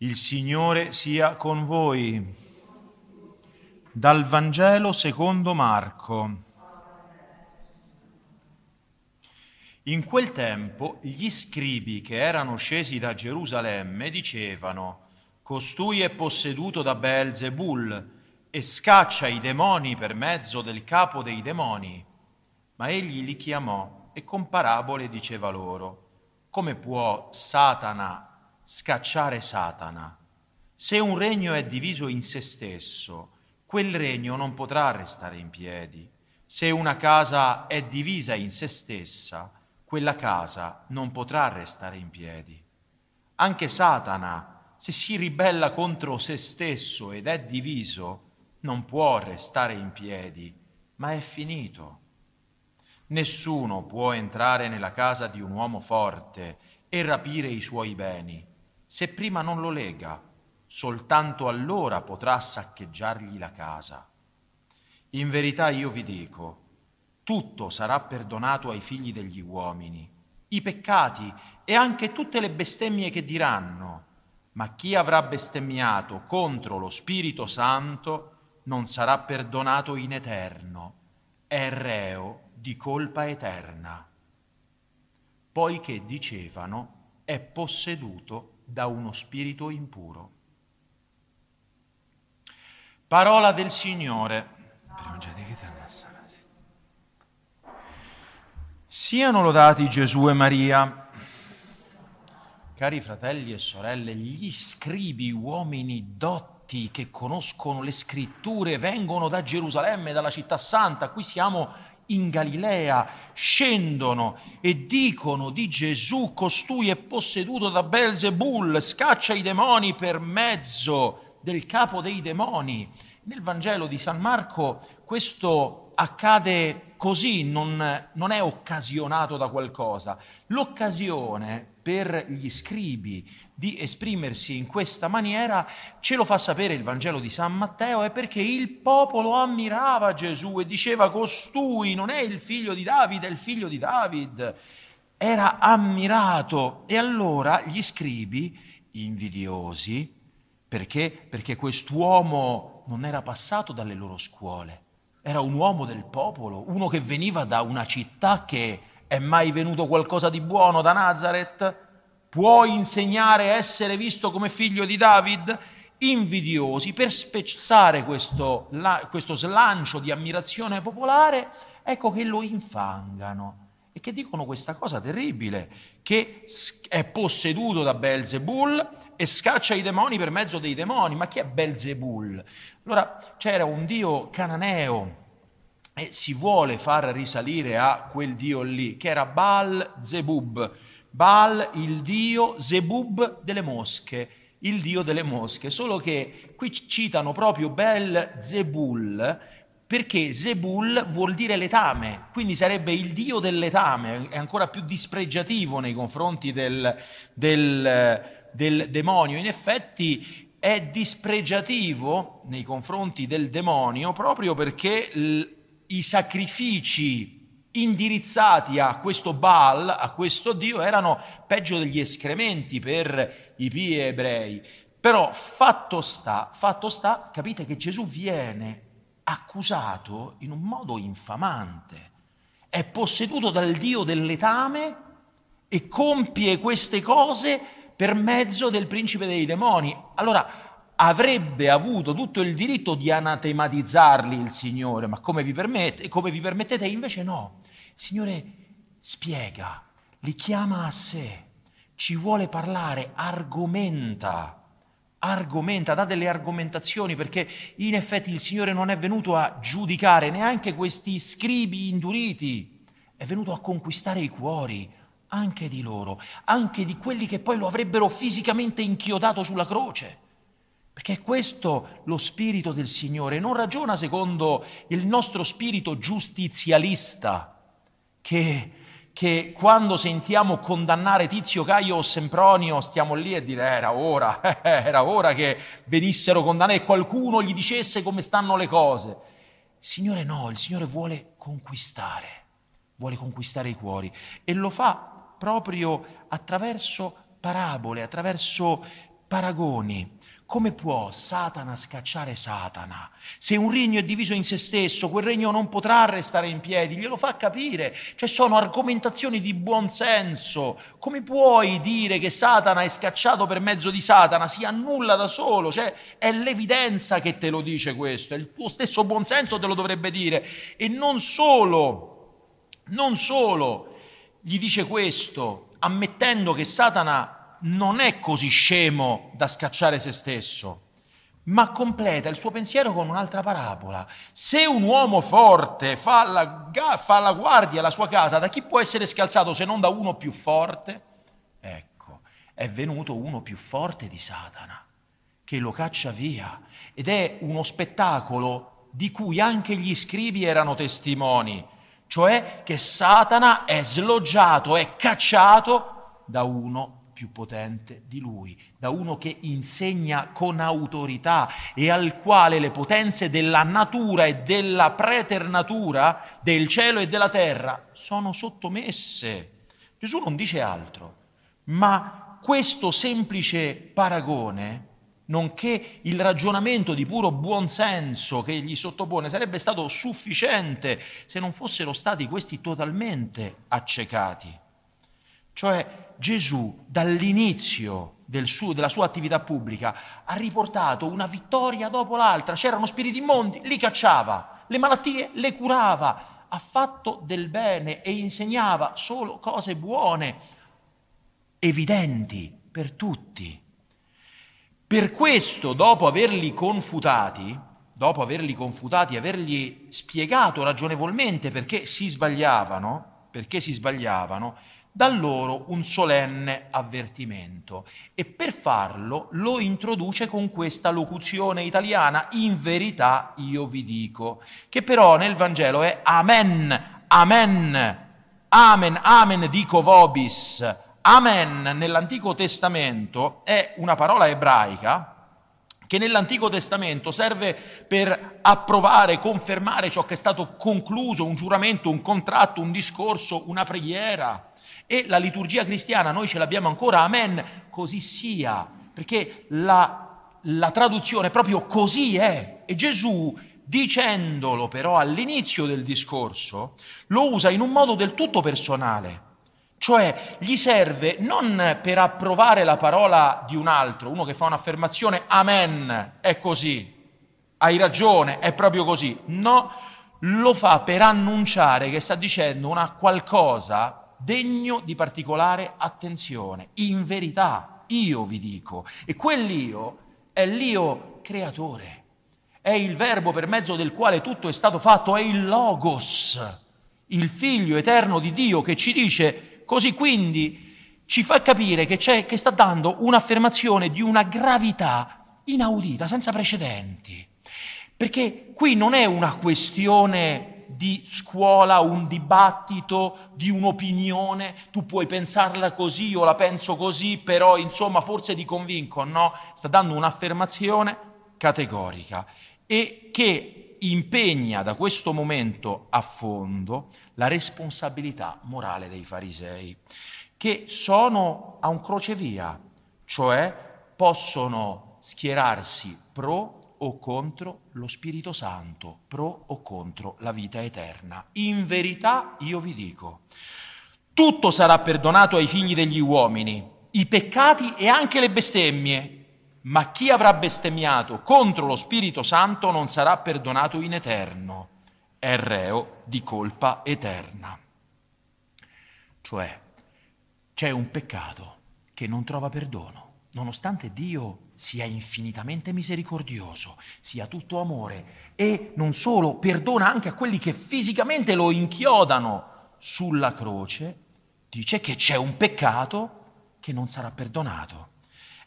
Il Signore sia con voi. Dal Vangelo secondo Marco. In quel tempo gli scribi che erano scesi da Gerusalemme dicevano, Costui è posseduto da Beelzebul e scaccia i demoni per mezzo del capo dei demoni. Ma egli li chiamò e con parabole diceva loro, come può Satana scacciare Satana. Se un regno è diviso in se stesso, quel regno non potrà restare in piedi. Se una casa è divisa in se stessa, quella casa non potrà restare in piedi. Anche Satana, se si ribella contro se stesso ed è diviso, non può restare in piedi, ma è finito. Nessuno può entrare nella casa di un uomo forte e rapire i suoi beni se prima non lo lega, soltanto allora potrà saccheggiargli la casa. In verità io vi dico, tutto sarà perdonato ai figli degli uomini, i peccati e anche tutte le bestemmie che diranno, ma chi avrà bestemmiato contro lo Spirito Santo non sarà perdonato in eterno, è reo di colpa eterna. Poiché dicevano, è posseduto da uno spirito impuro. Parola del Signore. Siano lodati Gesù e Maria. Cari fratelli e sorelle, gli scribi, uomini dotti che conoscono le scritture, vengono da Gerusalemme, dalla città santa. Qui siamo in Galilea scendono e dicono di Gesù, costui è posseduto da Belzebul, scaccia i demoni per mezzo del capo dei demoni. Nel Vangelo di San Marco questo accade così, non, non è occasionato da qualcosa. L'occasione per gli scribi di esprimersi in questa maniera ce lo fa sapere il Vangelo di San Matteo, è perché il popolo ammirava Gesù e diceva costui non è il figlio di Davide, è il figlio di David. Era ammirato e allora gli scribi, invidiosi, perché? Perché quest'uomo non era passato dalle loro scuole, era un uomo del popolo, uno che veniva da una città che è mai venuto qualcosa di buono da Nazareth? Può insegnare a essere visto come figlio di David? Invidiosi, per spezzare questo, la, questo slancio di ammirazione popolare, ecco che lo infangano e che dicono questa cosa terribile, che è posseduto da Belzebul e scaccia i demoni per mezzo dei demoni. Ma chi è Belzebul? Allora c'era un dio cananeo e si vuole far risalire a quel dio lì, che era Baal Zebub. Baal, il dio Zebub delle mosche, il dio delle mosche. Solo che qui citano proprio Bel Zebul, perché Zebul vuol dire letame, quindi sarebbe il dio del letame, è ancora più dispregiativo nei confronti del, del, del demonio. In effetti è dispregiativo nei confronti del demonio proprio perché i sacrifici indirizzati a questo Baal, a questo Dio, erano peggio degli escrementi per i pii ebrei. Però fatto sta, fatto sta, capite che Gesù viene accusato in un modo infamante. È posseduto dal Dio del letame e compie queste cose per mezzo del principe dei demoni. Allora, avrebbe avuto tutto il diritto di anatematizzarli il Signore, ma come vi, permette, come vi permettete? Invece no. Signore spiega, li chiama a sé, ci vuole parlare, argomenta, argomenta, dà delle argomentazioni perché in effetti il Signore non è venuto a giudicare neanche questi scribi induriti, è venuto a conquistare i cuori anche di loro, anche di quelli che poi lo avrebbero fisicamente inchiodato sulla croce. Perché questo lo spirito del Signore, non ragiona secondo il nostro spirito giustizialista, che, che quando sentiamo condannare Tizio, Caio o Sempronio stiamo lì e dire era ora, era ora che venissero condannati e qualcuno gli dicesse come stanno le cose. Il Signore no, il Signore vuole conquistare, vuole conquistare i cuori e lo fa proprio attraverso parabole, attraverso paragoni. Come può Satana scacciare Satana? Se un regno è diviso in se stesso, quel regno non potrà restare in piedi, glielo fa capire. Cioè sono argomentazioni di buon senso. Come puoi dire che Satana è scacciato per mezzo di Satana? Si annulla da solo, cioè è l'evidenza che te lo dice questo, è il tuo stesso buon senso te lo dovrebbe dire. E non solo, non solo gli dice questo, ammettendo che Satana non è così scemo da scacciare se stesso, ma completa il suo pensiero con un'altra parabola. Se un uomo forte fa la, fa la guardia alla sua casa, da chi può essere scalzato se non da uno più forte? Ecco, è venuto uno più forte di Satana, che lo caccia via. Ed è uno spettacolo di cui anche gli scrivi erano testimoni, cioè che Satana è sloggiato, è cacciato da uno più potente di lui, da uno che insegna con autorità e al quale le potenze della natura e della preternatura, del cielo e della terra, sono sottomesse. Gesù non dice altro, ma questo semplice paragone, nonché il ragionamento di puro buonsenso che gli sottopone, sarebbe stato sufficiente se non fossero stati questi totalmente accecati. Cioè Gesù dall'inizio del suo, della sua attività pubblica ha riportato una vittoria dopo l'altra, c'erano spiriti immondi, li cacciava, le malattie le curava, ha fatto del bene e insegnava solo cose buone, evidenti per tutti. Per questo, dopo averli confutati, dopo averli confutati, avergli spiegato ragionevolmente perché si sbagliavano, perché si sbagliavano, dà loro un solenne avvertimento e per farlo lo introduce con questa locuzione italiana, in verità io vi dico, che però nel Vangelo è amen, amen, amen, amen dico vobis. Amen nell'Antico Testamento è una parola ebraica che nell'Antico Testamento serve per approvare, confermare ciò che è stato concluso, un giuramento, un contratto, un discorso, una preghiera. E la liturgia cristiana noi ce l'abbiamo ancora, amen, così sia, perché la, la traduzione proprio così è. E Gesù, dicendolo però all'inizio del discorso, lo usa in un modo del tutto personale. Cioè gli serve non per approvare la parola di un altro, uno che fa un'affermazione, amen, è così, hai ragione, è proprio così. No, lo fa per annunciare che sta dicendo una qualcosa degno di particolare attenzione. In verità, io vi dico, e quell'io è l'io creatore, è il verbo per mezzo del quale tutto è stato fatto, è il logos, il figlio eterno di Dio che ci dice così quindi ci fa capire che, che sta dando un'affermazione di una gravità inaudita, senza precedenti. Perché qui non è una questione di scuola, un dibattito, di un'opinione, tu puoi pensarla così, io la penso così, però insomma forse ti convinco, no? Sta dando un'affermazione categorica e che impegna da questo momento a fondo la responsabilità morale dei farisei, che sono a un crocevia, cioè possono schierarsi pro o contro lo Spirito Santo, pro o contro la vita eterna. In verità io vi dico, tutto sarà perdonato ai figli degli uomini, i peccati e anche le bestemmie, ma chi avrà bestemmiato contro lo Spirito Santo non sarà perdonato in eterno, è reo di colpa eterna. Cioè, c'è un peccato che non trova perdono, nonostante Dio sia infinitamente misericordioso, sia tutto amore e non solo perdona anche a quelli che fisicamente lo inchiodano sulla croce, dice che c'è un peccato che non sarà perdonato.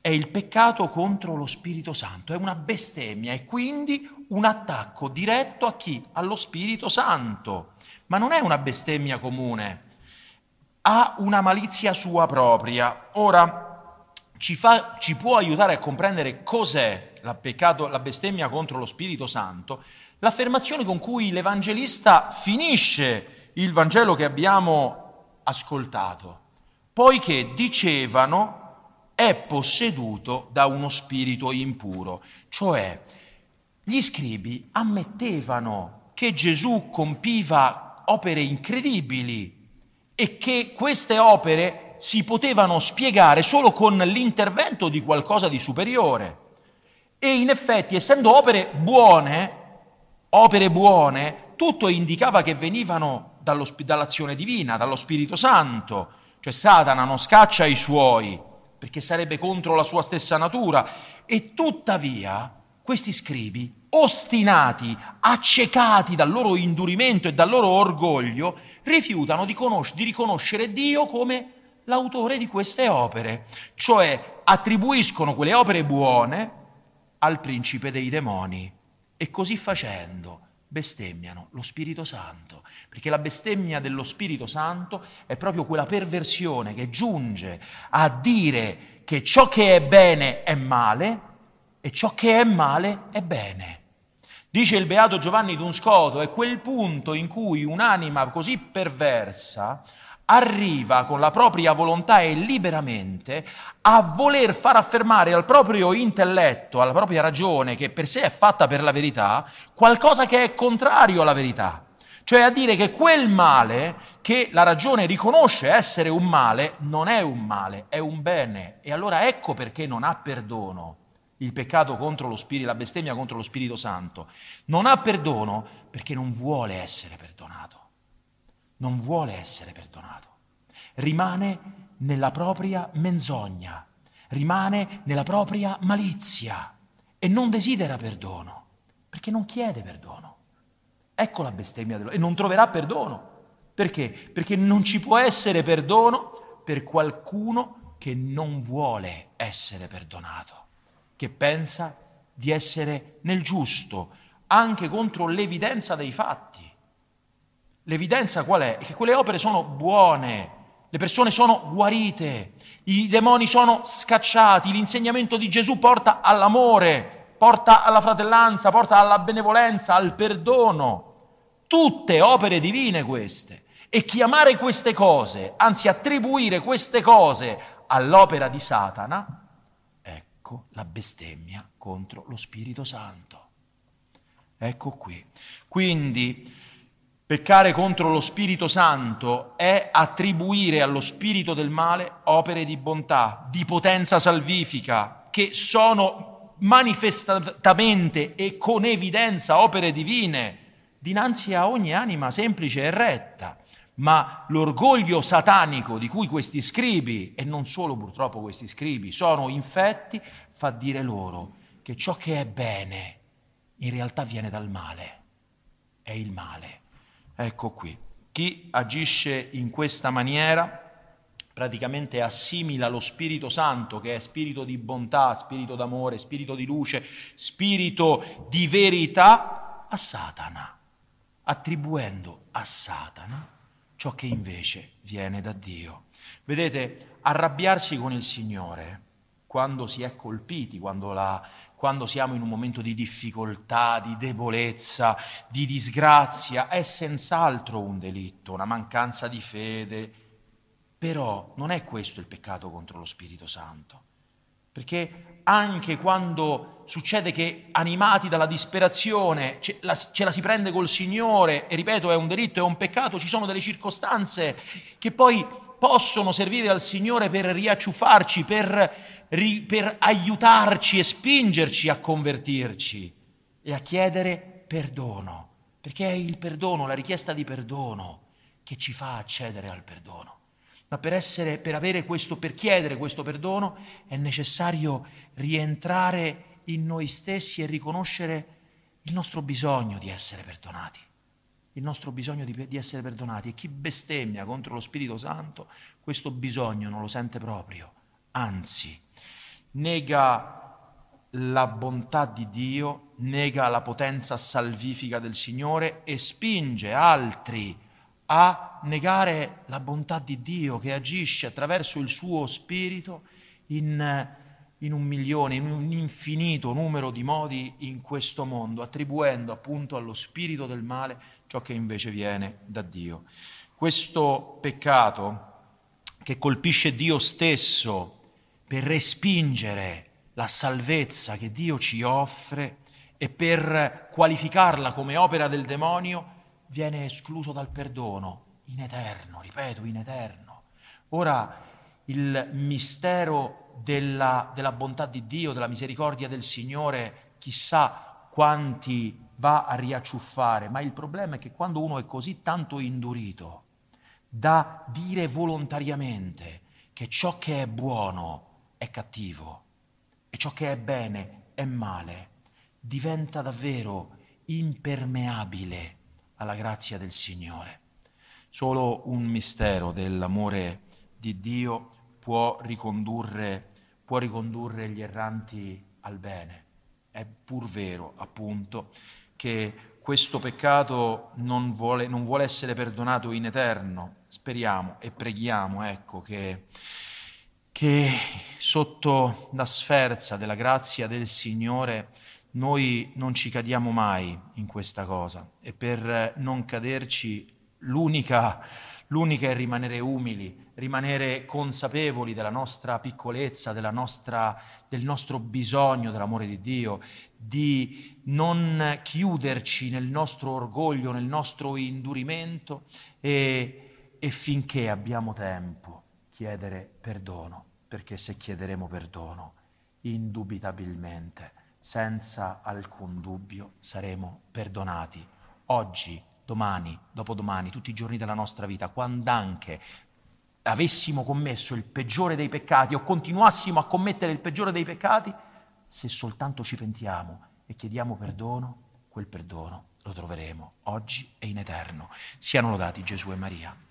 È il peccato contro lo Spirito Santo, è una bestemmia e quindi un attacco diretto a chi? Allo Spirito Santo. Ma non è una bestemmia comune, ha una malizia sua propria. Ora, ci, fa, ci può aiutare a comprendere cos'è la, peccato, la bestemmia contro lo Spirito Santo, l'affermazione con cui l'Evangelista finisce il Vangelo che abbiamo ascoltato, poiché dicevano è posseduto da uno spirito impuro. Cioè, gli scribi ammettevano che Gesù compiva opere incredibili e che queste opere si potevano spiegare solo con l'intervento di qualcosa di superiore. E in effetti, essendo opere buone, opere buone, tutto indicava che venivano dall'azione divina, dallo Spirito Santo. Cioè Satana non scaccia i suoi, perché sarebbe contro la sua stessa natura. E tuttavia questi scribi, ostinati, accecati dal loro indurimento e dal loro orgoglio, rifiutano di, conosc- di riconoscere Dio come l'autore di queste opere, cioè attribuiscono quelle opere buone al principe dei demoni e così facendo bestemmiano lo Spirito Santo, perché la bestemmia dello Spirito Santo è proprio quella perversione che giunge a dire che ciò che è bene è male e ciò che è male è bene. Dice il beato Giovanni Dunscoto, è quel punto in cui un'anima così perversa arriva con la propria volontà e liberamente a voler far affermare al proprio intelletto, alla propria ragione, che per sé è fatta per la verità, qualcosa che è contrario alla verità. Cioè a dire che quel male che la ragione riconosce essere un male non è un male, è un bene. E allora ecco perché non ha perdono il peccato contro lo Spirito, la bestemmia contro lo Spirito Santo. Non ha perdono perché non vuole essere perdonato non vuole essere perdonato, rimane nella propria menzogna, rimane nella propria malizia e non desidera perdono, perché non chiede perdono. Ecco la bestemmia dello... e non troverà perdono. Perché? Perché non ci può essere perdono per qualcuno che non vuole essere perdonato, che pensa di essere nel giusto, anche contro l'evidenza dei fatti. L'evidenza qual è? Che quelle opere sono buone, le persone sono guarite, i demoni sono scacciati, l'insegnamento di Gesù porta all'amore, porta alla fratellanza, porta alla benevolenza, al perdono. Tutte opere divine queste. E chiamare queste cose, anzi attribuire queste cose all'opera di Satana, ecco la bestemmia contro lo Spirito Santo. Ecco qui. Quindi Peccare contro lo Spirito Santo è attribuire allo Spirito del male opere di bontà, di potenza salvifica, che sono manifestamente e con evidenza opere divine dinanzi a ogni anima semplice e retta. Ma l'orgoglio satanico di cui questi scribi, e non solo purtroppo questi scribi, sono infetti, fa dire loro che ciò che è bene in realtà viene dal male, è il male. Ecco qui, chi agisce in questa maniera praticamente assimila lo Spirito Santo, che è spirito di bontà, spirito d'amore, spirito di luce, spirito di verità, a Satana, attribuendo a Satana ciò che invece viene da Dio. Vedete, arrabbiarsi con il Signore quando si è colpiti, quando la, quando siamo in un momento di difficoltà, di debolezza, di disgrazia, è senz'altro un delitto, una mancanza di fede. Però non è questo il peccato contro lo Spirito Santo. Perché anche quando succede che animati dalla disperazione ce la, ce la, si prende col Signore, e ripeto, è un delitto, è un peccato, ci sono delle circostanze che poi possono servire al Signore per riacciuffarci, per per aiutarci e spingerci a convertirci e a chiedere perdono, perché è il perdono, la richiesta di perdono che ci fa accedere al perdono. Ma per, essere, per, avere questo, per chiedere questo perdono è necessario rientrare in noi stessi e riconoscere il nostro bisogno di essere perdonati. Il nostro bisogno di, di essere perdonati. E chi bestemmia contro lo Spirito Santo, questo bisogno non lo sente proprio. Anzi, nega la bontà di Dio, nega la potenza salvifica del Signore e spinge altri a negare la bontà di Dio che agisce attraverso il suo spirito in, in, un milione, in un infinito numero di modi in questo mondo, attribuendo appunto allo spirito del male ciò che invece viene da Dio. Questo peccato che colpisce Dio stesso per respingere la salvezza che Dio ci offre e per qualificarla come opera del demonio, viene escluso dal perdono in eterno, ripeto, in eterno. Ora il mistero della, della bontà di Dio, della misericordia del Signore, chissà quanti va a riacciuffare, ma il problema è che quando uno è così tanto indurito da dire volontariamente che ciò che è buono è cattivo e ciò che è bene è male, diventa davvero impermeabile alla grazia del Signore. Solo un mistero dell'amore di Dio può ricondurre, può ricondurre gli erranti al bene. È pur vero, appunto, che questo peccato non vuole, non vuole essere perdonato in eterno. Speriamo e preghiamo, ecco, che, che sotto la sferza della grazia del Signore noi non ci cadiamo mai in questa cosa. E per non caderci l'unica, l'unica è rimanere umili, rimanere consapevoli della nostra piccolezza, della nostra, del nostro bisogno dell'amore di Dio, di non chiuderci nel nostro orgoglio, nel nostro indurimento e, e finché abbiamo tempo chiedere perdono, perché se chiederemo perdono, indubitabilmente senza alcun dubbio saremo perdonati oggi, domani, dopodomani, tutti i giorni della nostra vita, quando anche avessimo commesso il peggiore dei peccati o continuassimo a commettere il peggiore dei peccati, se soltanto ci pentiamo e chiediamo perdono, quel perdono lo troveremo oggi e in eterno. Siano lodati Gesù e Maria.